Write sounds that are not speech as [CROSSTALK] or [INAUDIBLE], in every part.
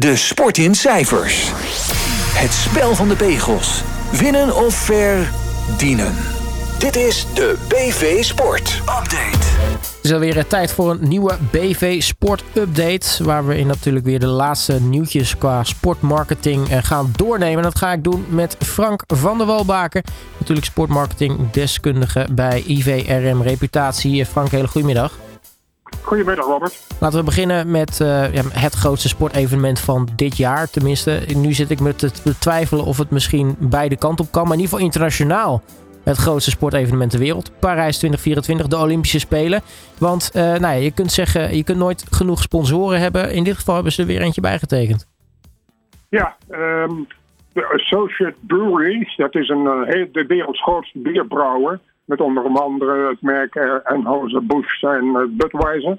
De sport in cijfers. Het spel van de pegels. Winnen of verdienen. Dit is de BV Sport Update. Het is alweer tijd voor een nieuwe BV Sport Update. Waar we in natuurlijk weer de laatste nieuwtjes qua sportmarketing eh, gaan doornemen. Dat ga ik doen met Frank van der Walbaken. Natuurlijk sportmarketing deskundige bij IVRM Reputatie. Frank, hele goedemiddag. Goedemiddag Robert. Laten we beginnen met uh, ja, het grootste sportevenement van dit jaar. Tenminste, nu zit ik me te betwijfelen of het misschien beide kanten op kan. Maar in ieder geval internationaal het grootste sportevenement ter wereld. Parijs 2024, de Olympische Spelen. Want uh, nou ja, je kunt zeggen, je kunt nooit genoeg sponsoren hebben. In dit geval hebben ze er weer eentje bijgetekend. Ja, um, de Associate Breweries, dat is een, uh, de werelds grootste bierbrouwer. Met onder andere het merk uh, Anheuser-Busch en Budweiser.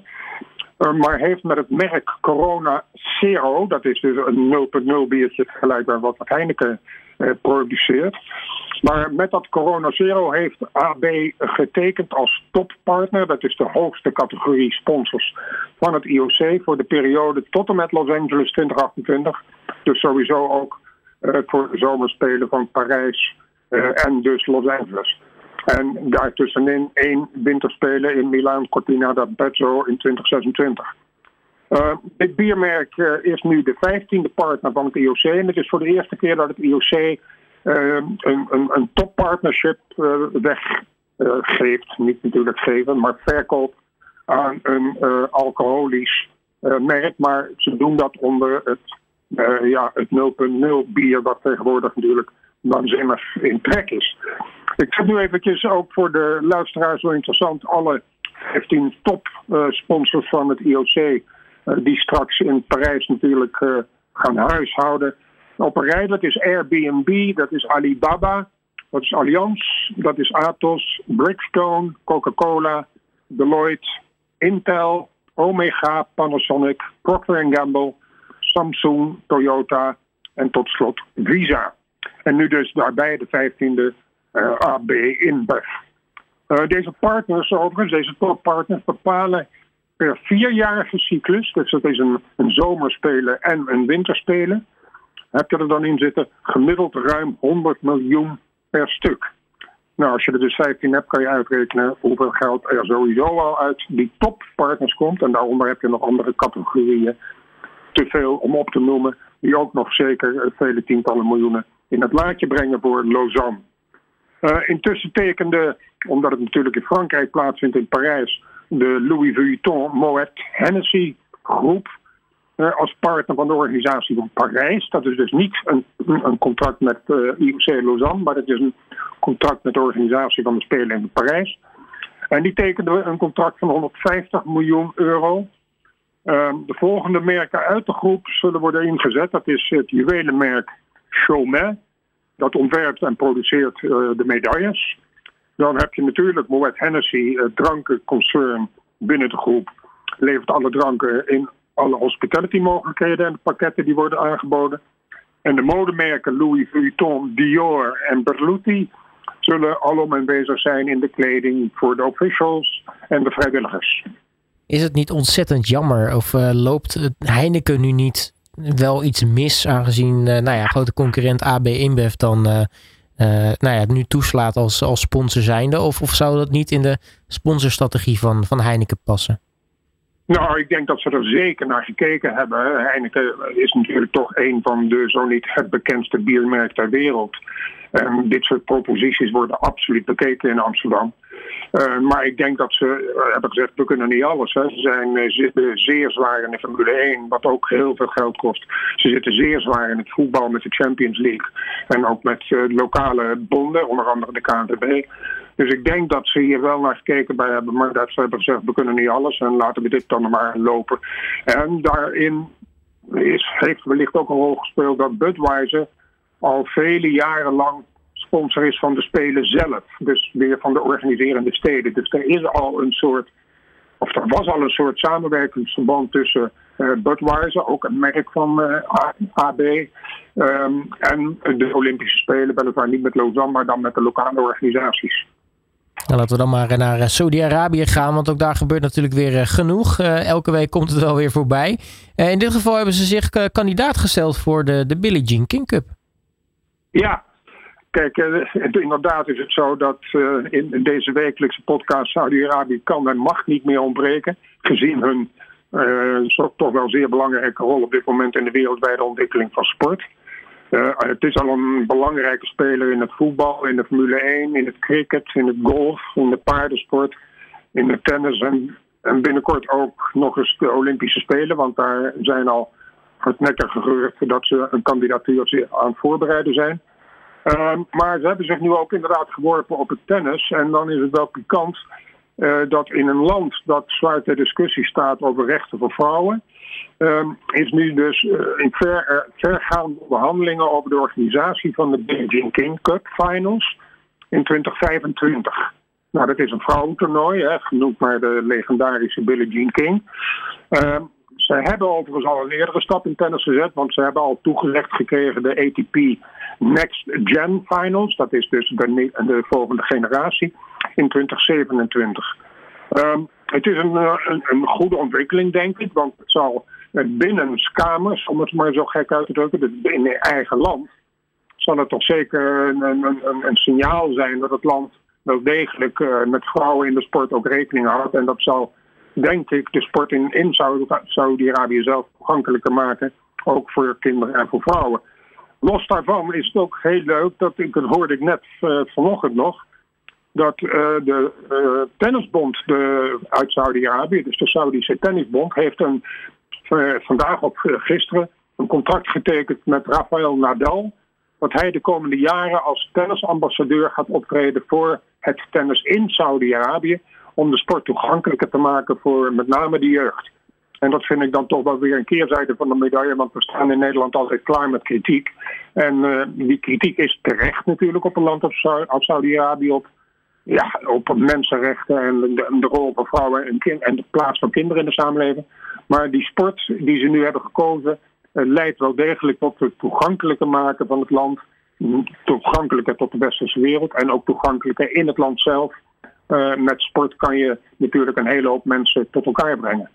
maar heeft met het merk Corona Zero, dat is dus een 0.0 biertje vergelijkbaar wat Heineken produceert maar met dat Corona Zero heeft AB getekend als toppartner. Dat is de hoogste categorie sponsors van het IOC voor de periode tot en met Los Angeles 2028. Dus sowieso ook uh, voor de zomerspelen van Parijs en dus Los Angeles. En daartussenin één winterspelen in Milaan Cortina d'Ampezzo in 2026. Uh, dit biermerk uh, is nu de vijftiende partner van het IOC. En het is voor de eerste keer dat het IOC Ehm, een, een, een toppartnership eh, weggeeft. Niet natuurlijk geven, maar verkoopt aan een eh, alcoholisch eh, merk. Maar ze doen dat onder het, ja, het 0.0 bier, wat tegenwoordig natuurlijk waanzinnig in trek is. Ik zet nu eventjes ook voor de luisteraars wel interessant alle 15 topsponsors van het IOC, die straks in Parijs natuurlijk gaan huishouden op een rij. Dat is Airbnb, dat is Alibaba, dat is Allianz, dat is Atos, Brickstone, Coca-Cola, Deloitte, Intel, Omega, Panasonic, Procter Gamble, Samsung, Toyota en tot slot Visa. En nu dus daarbij de vijftiende uh, AB InBev. Uh, deze partners, overigens, deze toppartners bepalen per vierjarige cyclus, dus dat is een, een zomerspelen en een winterspelen, heb je er dan in zitten gemiddeld ruim 100 miljoen per stuk. Nou, als je er dus 15 hebt, kan je uitrekenen hoeveel geld er sowieso al uit die toppartners komt. En daaronder heb je nog andere categorieën, te veel om op te noemen, die ook nog zeker vele tientallen miljoenen in het laadje brengen voor Lausanne. Uh, intussen tekende, omdat het natuurlijk in Frankrijk plaatsvindt in Parijs, de Louis Vuitton Moet Hennessy groep uh, als partner van de organisatie van Parijs. Dat is dus niet een, een contract met uh, eh, IOC Lausanne, maar dat is een contract met de organisatie van de Spelen in Parijs. En die tekenden een contract van 150 miljoen euro. Uh, de volgende merken uit de groep zullen worden ingezet. Dat is het juwelenmerk Chaumet. Dat ontwerpt en produceert uh, de medailles. Dan heb je natuurlijk Moet Hennessy, het drankenconcern binnen de groep. Levert alle dranken in alle hospitality mogelijkheden en de pakketten die worden aangeboden. En de modemerken Louis Vuitton, Dior en Berluti zullen alom aanwezig zijn in de kleding voor de officials en de vrijwilligers. Is het niet ontzettend jammer of uh, loopt Heineken nu niet wel iets mis aangezien uh, nou ja, grote concurrent AB InBev dan uh, nou ja, nu toeslaat als, als sponsor zijnde? Of, of zou dat niet in de sponsorstrategie van, van Heineken passen? Nou, ik denk dat ze er zeker naar gekeken hebben. Heineken is natuurlijk toch een van de, zo niet het bekendste biermerk ter wereld. En dit soort proposities worden absoluut bekeken in Amsterdam. Uh, maar ik denk dat ze uh, hebben gezegd, we kunnen niet alles. Hè. Ze zijn, zitten zeer zwaar in de Formule 1, wat ook heel veel geld kost. Ze zitten zeer zwaar in het voetbal met de Champions League. En ook met lokale bonden, onder andere de KNVB. Dus ik denk dat ze hier wel naar gekeken bij hebben, maar dat ze hebben gezegd, we kunnen niet alles en laten we dit dan maar lopen. En daarin is, heeft wellicht ook een rol gespeeld dat Budweiser al vele jaren lang sponsor is van de Spelen zelf. Dus weer van de organiserende steden. Dus er is al een soort, of er was al een soort samenwerkingsverband tussen uh, Budweiser, ook een merk van eh, AB, ehm, en de Olympische Spelen, weliswaar niet met Lausanne, maar dan met de lokale organisaties. Nou, laten we dan maar naar Saudi-Arabië gaan, want ook daar gebeurt natuurlijk weer genoeg. elke week komt het wel weer voorbij. in dit geval hebben ze zich kandidaat gesteld voor de, de Billie Jean King Cup. Ja, Kijk, inderdaad is het zo dat in deze wekelijkse podcast Saudi-Arabië kan en mag niet meer ontbreken. Gezien hun uh, toch wel zeer belangrijke rol op dit moment in de wereldwijde ontwikkeling van sport. Het is al een belangrijke speler in het voetbal, in de Formule 1, in het cricket, in het golf, in de paardensport, in de tennis en, en binnenkort ook nog eens de Olympische Spelen, want daar zijn al hardnekkige geruchten dat ze een kandidatuur aan het voorbereiden zijn. Uh, maar ze hebben zich nu ook inderdaad geworpen op het tennis. En dan is het wel pikant uh, dat in een land dat zwaar ter discussie staat over rechten voor vrouwen, uh, is nu dus uh, in ver, uh, vergaande behandelingen over de organisatie van de Beijing King Cup Finals in 2025. Nou, dat is een vrouwentoernooi, hè, genoemd maar de legendarische Billie Jean King. Ehm, ze hebben overigens al een eerdere stap in tennis gezet, want ze hebben al toegezegd gekregen de ATP Next Gen Finals. Dat is dus de, de volgende generatie in 2027. Um, het is een, eh, een, een, goede ontwikkeling, denk ik, want het zal binnen kamers, om het maar zo gek uit te drukken, dus in eigen land, zal het toch zeker een, een, een, signaal zijn dat het land wel degelijk uh, met vrouwen in de sport ook rekening houdt. En dat zal, denk ik, de sport in, in Saudi-Arabië zelf toegankelijker maken, ook voor kinderen en voor vrouwen. Los daarvan is het ook heel leuk, dat, ik, dat hoorde ik net uh, vanochtend nog, dat uh, de uh, tennisbond de, uit Saudi-Arabië, dus de Saudische tennisbond, heeft een, vandaag of gisteren een contract getekend met Rafael Nadal. Dat hij de komende jaren als tennisambassadeur gaat optreden voor het tennis in Saudi-Arabië. Om de sport toegankelijker te maken voor met name de jeugd. En dat vind ik dan toch wel weer een keerzijde van de medaille, want we staan in Nederland altijd klaar met kritiek. En die kritiek is terecht natuurlijk op een land als Saudi-Arabië, op ja, op mensenrechten en de, rol van vrouwen en, kind, en de plaats van kinderen in de samenleving. Maar die sport die ze nu hebben gekozen, uh, leidt wel degelijk tot het toegankelijker maken van het land. Toegankelijker tot de westerse wereld en ook toegankelijker in het land zelf. Uh, met sport kan je natuurlijk een hele hoop mensen tot elkaar brengen.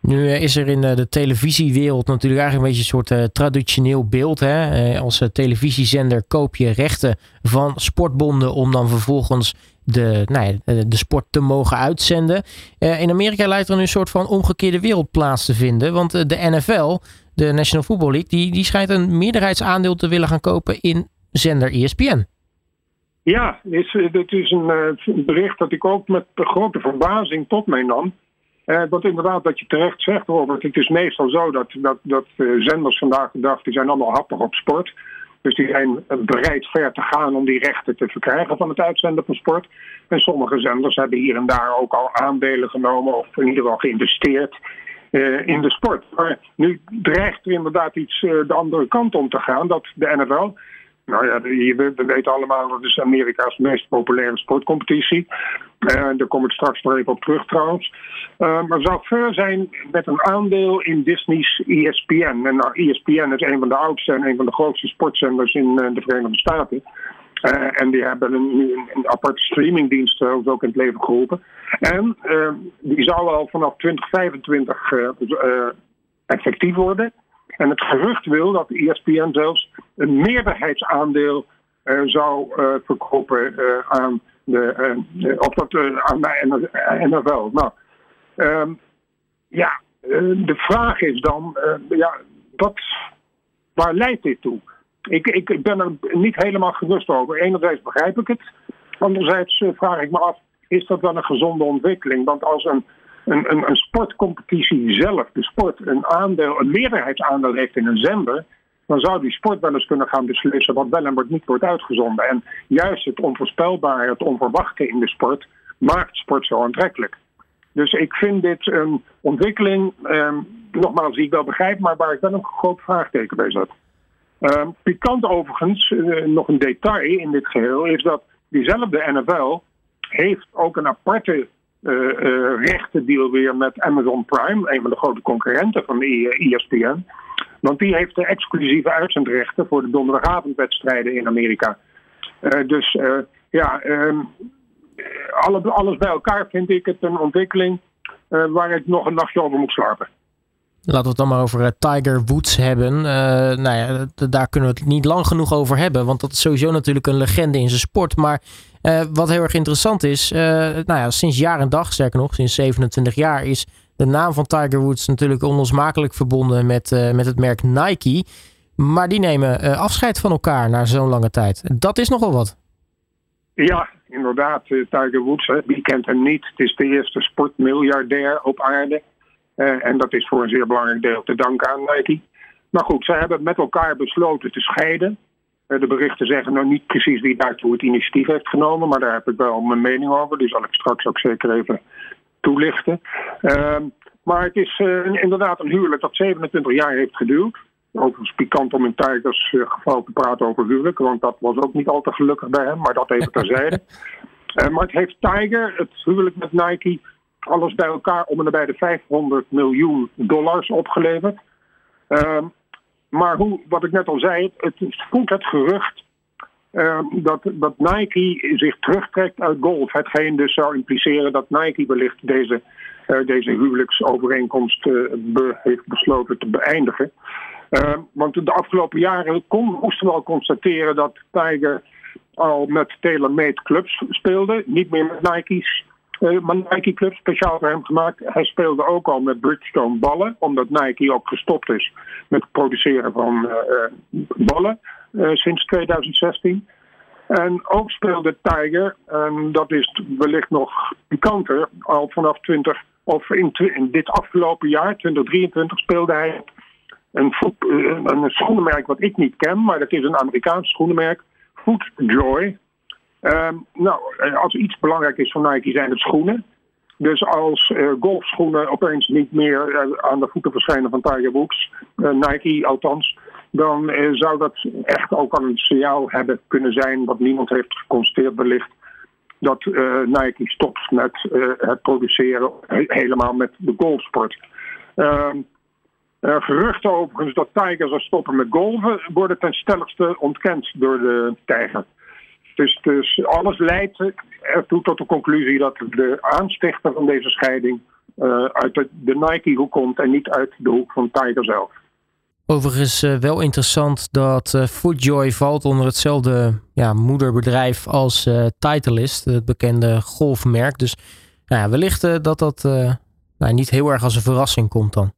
Nu eh, is er in de televisiewereld natuurlijk eigenlijk een beetje een soort traditioneel beeld. Hè? als televisiezender koop je rechten van sportbonden om dan vervolgens de, nou ja, de sport te mogen uitzenden. in Amerika lijkt er nu een soort van omgekeerde wereld plaats te vinden. Want de NFL, de National Football League, die, die schijnt een meerderheidsaandeel te willen gaan kopen in zender ESPN. Ja, dit is een bericht dat ik ook met grote verbazing tot mij nam. Uh, want inderdaad, wat je terecht zegt, Robert, het is meestal zo dat, dat, dat uh, zenders vandaag de dag, die zijn allemaal happig op sport. Dus die zijn bereid ver te gaan om die rechten te verkrijgen van het uitzenden van sport. En sommige zenders hebben hier en daar ook al aandelen genomen, of in ieder geval geïnvesteerd uh, in de sport. Maar nu dreigt er inderdaad iets de andere kant om te gaan, dat de NFL nou ja, we, weten allemaal dat is Amerika's meest populaire sportcompetitie. Uh, daar kom ik straks nog even op terug trouwens. Uh, maar zou ver zijn met een aandeel in Disney's ESPN. En nou, ESPN is een van de oudste en een van de grootste sportzenders in uh, de Verenigde Staten. en die hebben een, een, aparte streamingdienst ook in het leven geroepen. En die zou al vanaf 2025 effectief worden. En het gerucht wil dat de ESPN zelfs een meerderheidsaandeel uh, zou uh, verkopen uh, aan de, of dat, aan de NFL. Nou, um, ja, de vraag is dan, ja, wat, waar leidt dit toe? Ik, ik, ben er niet helemaal gerust over. Enerzijds begrijp ik het. Anderzijds vraag ik me af, is dat wel een gezonde ontwikkeling? Want als een een, een, sportcompetitie zelf, de sport, een, aandeel, een meerderheidsaandeel heeft in een zender, dan zou die sport wel eens kunnen gaan beslissen wat wel en wat niet wordt uitgezonden. En juist het onvoorspelbare, het onverwachte in de sport, maakt sport zo aantrekkelijk. Dus ik vind dit een ontwikkeling, eh, nogmaals, die ik wel begrijp, maar waar ik wel een groot vraagteken bij zet. Uh, pikant overigens, uh, nog een detail in dit geheel, is dat diezelfde NFL heeft ook een aparte rechtendeal weer met Amazon Prime, een van de grote concurrenten van de ESPN. Want die heeft de exclusieve uitzendrechten voor de donderdagavondwedstrijden in Amerika. Uh, dus ja, um, alles bij elkaar vind ik het een ontwikkeling waar ik nog een nachtje over moet slapen. Laten we het dan maar over Tiger Woods hebben. Uh, nou ja, daar kunnen we het niet lang genoeg over hebben. Want dat is sowieso natuurlijk een legende in zijn sport. Maar uh, wat heel erg interessant is. Nou ja, sinds jaar en dag, sterker nog, sinds 27 jaar, is de naam van Tiger Woods natuurlijk onlosmakelijk verbonden met, met het merk Nike. Maar die nemen afscheid van elkaar na zo'n lange tijd. Dat is nogal wat. Ja, inderdaad. Tiger Woods, wie kent hem niet? Het is de eerste sportmiljardair op aarde. Uh, en dat is voor een zeer belangrijk deel te danken aan Nike. Maar goed, ze hebben met elkaar besloten te scheiden. Uh, de berichten zeggen nog niet precies wie daartoe het initiatief heeft genomen, maar daar heb ik wel mijn mening over. Die zal ik straks ook zeker even toelichten. Uh, maar het is uh, inderdaad een huwelijk dat 27 jaar heeft geduurd. Overigens pikant om in Tigers geval te praten over huwelijk, want dat was ook niet al te gelukkig bij hem, maar dat even terzijde. [LAUGHS] maar het heeft Tiger, het huwelijk met Nike, alles bij elkaar om en nabij de 500 miljoen dollars opgeleverd. Uh, maar hoe, wat ik net al zei, het, voelt het gerucht uh, dat, dat Nike zich terugtrekt uit golf. Hetgeen dus zou impliceren dat Nike wellicht deze, uh, deze huwelijksovereenkomst eh, heeft besloten te beëindigen. Ehm, want de afgelopen jaren kon, moesten we al constateren dat Tiger al met tailor-made clubs speelde. Niet meer met Nike's uh, Nike Club speciaal voor hem gemaakt. Hij speelde ook al met Bridgestone ballen, omdat Nike ook gestopt is met het produceren van uh, ballen sinds 2016. En ook speelde Tiger, en dat is wellicht nog pikanter, al vanaf 20, of in, in dit afgelopen jaar, 2023, speelde hij een, voet, een schoenenmerk wat ik niet ken, maar dat is een Amerikaans schoenenmerk, Footjoy. Um, nou, eh, als iets belangrijk is voor Nike zijn het schoenen. Dus als uh, golfschoenen opeens niet meer uh, aan de voeten verschijnen van Tiger Woods, Nike althans, dan zou dat echt ook al een signaal hebben kunnen zijn, wat niemand heeft geconstateerd wellicht, dat Nike stopt met het produceren, helemaal met de golfsport. Ehm, geruchten overigens dat Tiger zou stoppen met golven worden ten stelligste ontkend door de tijger. Dus, dus alles leidt ertoe tot de conclusie dat de aanstichter van deze scheiding uh, uit de, Nike-hoek komt en niet uit de hoek van Tiger zelf. Overigens uh, wel interessant dat uh, Footjoy valt onder hetzelfde ja, moederbedrijf als Titleist, het bekende golfmerk. Dus nou ja, wellicht dat dat nou, niet heel erg als een verrassing komt dan.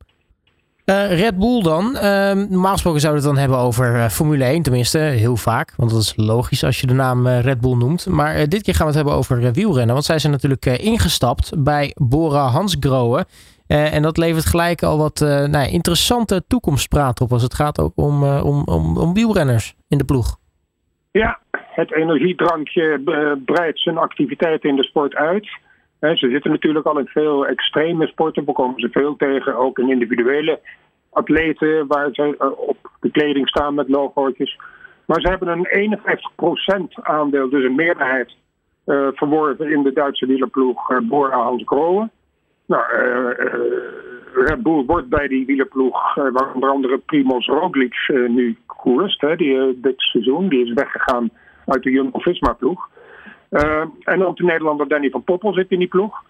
Uh, Red Bull dan. Uh, normaal gesproken zouden we het dan hebben over uh, Formule 1, tenminste heel vaak. Want dat is logisch als je de naam uh, Red Bull noemt. Maar dit keer gaan we het hebben over wielrennen. Want zij zijn natuurlijk ingestapt bij Bora Hansgrohe. en dat levert gelijk al wat nou, interessante toekomstpraat op. Als het gaat ook om, om, om, om wielrenners in de ploeg. Ja, het energiedrankje breidt zijn activiteiten in de sport uit. Ze zitten natuurlijk al in veel extreme sporten. We komen ze veel tegen, ook in individuele atleten waar ze eh, op de kleding staan met logootjes. Maar ze hebben een 51% aandeel, dus een meerderheid, uh, verworven in de Duitse wielerploeg uh, Bora Hans Grohe. Nou, uh, Red Bull wordt bij die wielerploeg, waar onder andere Primoz Roglic nu koerst, hè, die, dit seizoen. Die is weggegaan uit de Jumbo-Visma-ploeg. Uh, en ook de Nederlander Danny van Poppel zit in die ploeg.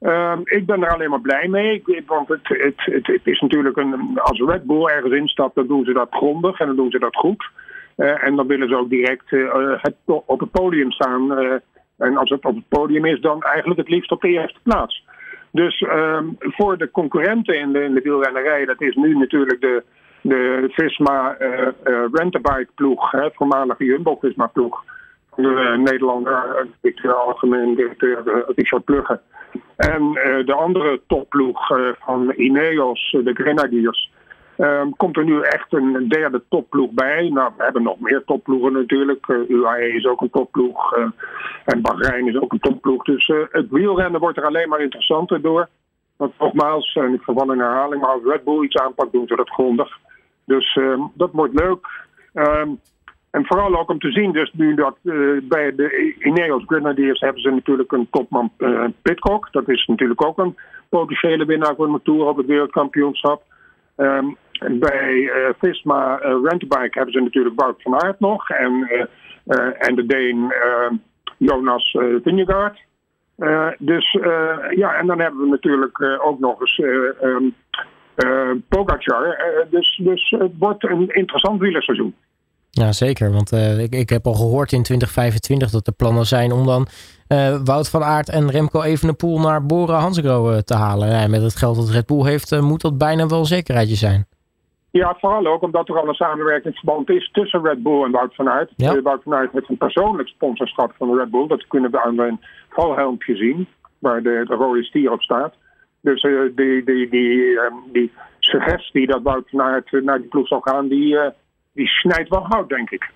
Uh, ik ben er alleen maar blij mee. Want het, het, het, is natuurlijk een. Als Red Bull ergens instapt, dan doen ze dat grondig en dan doen ze dat goed. Uh, en dan willen ze ook direct het, op het podium staan. en als het op het podium is, dan eigenlijk het liefst op de eerste plaats. Dus ehm, voor de concurrenten in de, in de wielrennerij, dat is nu natuurlijk de, de Visma Rentabike ploeg, hè, voormalige Jumbo Visma ploeg de Nederlander, directeur, algemeen directeur eh, Richard Plugge. En uh, de andere topploeg van Ineos, de Grenadiers. Um, komt er nu echt een derde topploeg bij. Nou, we hebben nog meer topploegen natuurlijk. UAE is ook een topploeg. en Bahrein is ook een topploeg. Dus het wielrennen wordt er alleen maar interessanter door. Want nogmaals, en ik verval in herhaling, maar als Red Bull iets aanpakt, doen ze dat grondig. Dus ehm, dat wordt leuk. Um, en vooral ook om te zien, dus nu dat uh, bij de Ineos Grenadiers hebben ze natuurlijk een topman uh, Pitcock. Dat is natuurlijk ook een potentiële winnaar voor de Tour op het wereldkampioenschap. Um, bij uh, Visma Rentbike hebben ze natuurlijk Wout van Aert nog. En, en de Deen Jonas Vingegaard. dus ja, en dan hebben we natuurlijk ook nog eens um, Pogacar. dus, dus het wordt een interessant wielerseizoen. Ja, zeker. Want ik, ik heb al gehoord in 2025 dat er plannen zijn om dan Wout van Aert en Remco Evenepoel naar Bora Hansgrohe te halen. Ja, met het geld dat Red Bull heeft, moet dat bijna wel een zekerheidje zijn. Ja, vooral ook omdat er al een samenwerkingsverband is tussen Red Bull en Wout van Aert. Ja. Eh, Wout van Aert heeft een persoonlijk sponsorschap van Red Bull. Dat kunnen we aan een valhelmpje zien, waar de, de rode stier op staat. Dus uh, die, die, die, die suggestie dat Wout van Aert naar die ploeg zal gaan, die, uh, die snijdt wel hout, denk ik.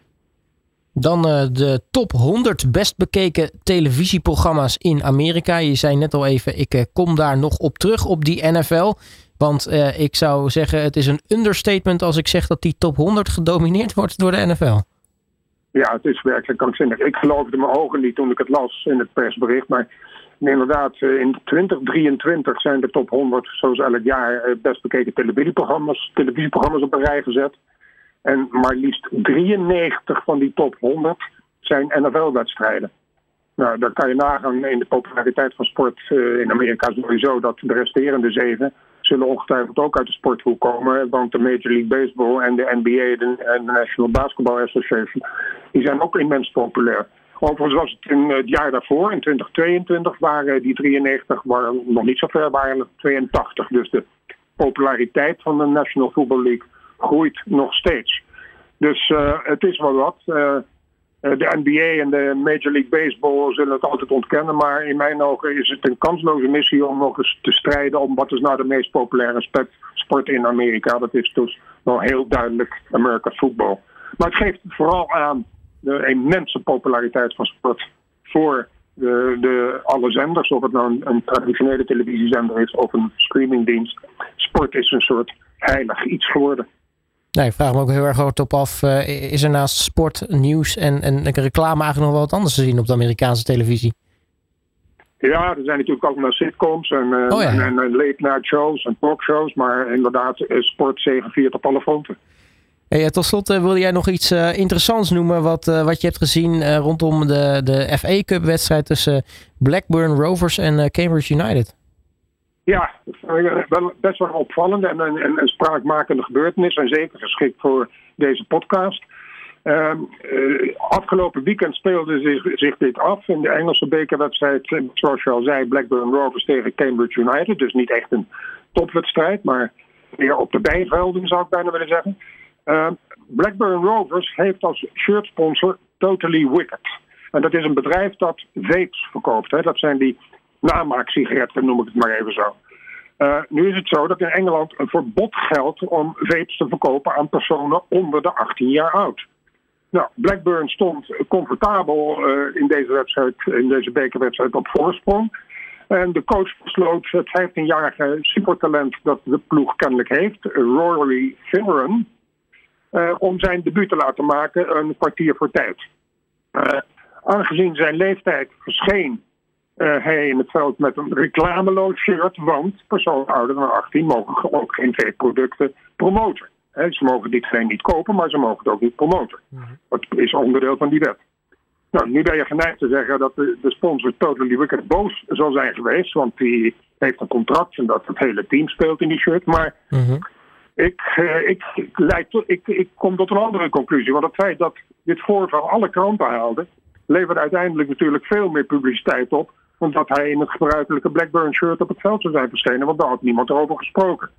Dan de top 100 best bekeken televisieprogramma's in Amerika. Je zei net al even, ik kom daar nog op terug op die NFL. Want uh, ik zou zeggen, het is een understatement als ik zeg dat die top 100 gedomineerd wordt door de NFL. Ja, het is werkelijk krankzinnig. Ik geloofde mijn ogen niet toen ik het las in het persbericht. Maar inderdaad, eh, in 2023 zijn de top 100, zoals elk jaar, eh, best bekeken televisieprogramma's, televisieprogramma's op een rij gezet. En maar liefst 93 van die top 100 zijn NFL-wedstrijden. Nou, dan kan je nagaan in de populariteit van sport in Amerika sowieso dat de resterende zeven zullen ongetwijfeld ook uit de sporthoek komen. Want de Major League Baseball en de NBA en de National Basketball Association, die zijn ook immens populair. Overigens was het in het jaar daarvoor, in 2022, waren die 93 waren nog niet zo ver, waren het 82. Dus de populariteit van de National Football League groeit nog steeds. Dus uh, het is wel wat. Uh, eh, de NBA en de Major League Baseball zullen het altijd ontkennen. Maar in mijn ogen is het een kansloze missie om nog eens te strijden om wat is nou de meest populaire sport in Amerika. Dat is dus wel heel duidelijk American football. Maar het geeft vooral aan de immense populariteit van sport voor de, de, alle zenders. Of het nou een, een traditionele televisiezender is of een streamingdienst. Sport is een soort heilig iets geworden. Nee, ik vraag me ook heel erg hard op af. Uh, is er naast sport, nieuws en, en reclame eigenlijk nog wel wat anders te zien op de Amerikaanse televisie? Ja, er zijn natuurlijk ook nog sitcoms en, uh, oh ja. en, en, late night shows en talkshows. Maar inderdaad, uh, sport zegeviert op alle fronten. Hey, tot slot wilde jij nog iets interessants noemen wat, wat je hebt gezien rondom de, de FA Cup wedstrijd tussen Blackburn Rovers en Cambridge United. Ja, wel, best wel opvallend en een, een, spraakmakende gebeurtenis. En zeker geschikt voor deze podcast. Uh, afgelopen weekend speelde zich, dit af in de Engelse bekerwedstrijd. Eh, zoals je al zei, Blackburn Rovers tegen Cambridge United. Dus niet echt een topwedstrijd, maar meer op de bijvelden zou ik bijna willen zeggen. Uh, Blackburn Rovers heeft als shirtsponsor Totally Wicked. En dat is een bedrijf dat vapes verkoopt. Hè. Dat zijn die namaaksigaretten, noem ik het maar even zo. Uh, nu is het zo dat in Engeland een verbod geldt om vapes te verkopen aan personen onder de 18 jaar oud. Nou, Blackburn stond comfortabel uh, in deze wedstrijd, in deze bekerwedstrijd op voorsprong. En de coach besloot het 15-jarige supertalent dat de ploeg kennelijk heeft, Rory Finneran, uh, om zijn debuut te laten maken een kwartier voor tijd. aangezien zijn leeftijd verscheen uh, hij in het veld met een reclameloos shirt, want personen ouder dan 18 mogen ook geen veeproducten promoten. ze mogen dit geen niet kopen, maar ze mogen het ook niet promoten. Mhm. Dat is onderdeel van die wet. Nou, nu ben je geneigd te zeggen dat de, de sponsor Totally Wicked boos zal zijn geweest, want die heeft een contract en dat het hele team speelt in die shirt. Maar mhm. ik, uh, ik, ik, leid, ik, ik kom tot een andere conclusie. Want het feit dat dit voorval alle kranten haalde, levert uiteindelijk natuurlijk veel meer publiciteit op omdat hij in het gebruikelijke Blackburn shirt op het veld zou zijn verschenen, want daar had niemand over gesproken.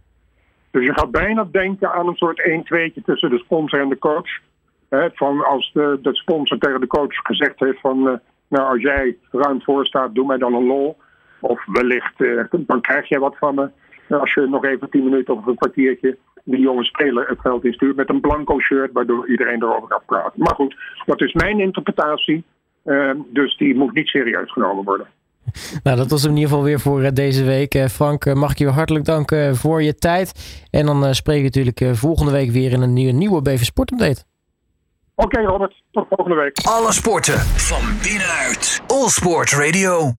Dus je gaat bijna denken aan een soort 1-2'tje tussen de sponsor en de coach. van als de, sponsor tegen de coach gezegd heeft van, uh, nou als jij ruim voor staat, doe mij dan een lol. Of wellicht, uh, dan krijg jij wat van me. Als je nog even tien minuten of een kwartiertje die jonge speler het veld instuurt met een blanco shirt, waardoor iedereen erover gaat praten. Maar goed, dat is mijn interpretatie. Dus die moet niet serieus genomen worden. [LAUGHS] Nou, dat was in ieder geval weer voor eh, deze week. Eh, Frank, eh, mag ik je hartelijk danken voor je tijd. En dan spreken we natuurlijk volgende week weer in een nieuwe, nieuwe BV Sport Update. Oké Robert, tot volgende week. Alle sporten van binnenuit. All Sport Radio.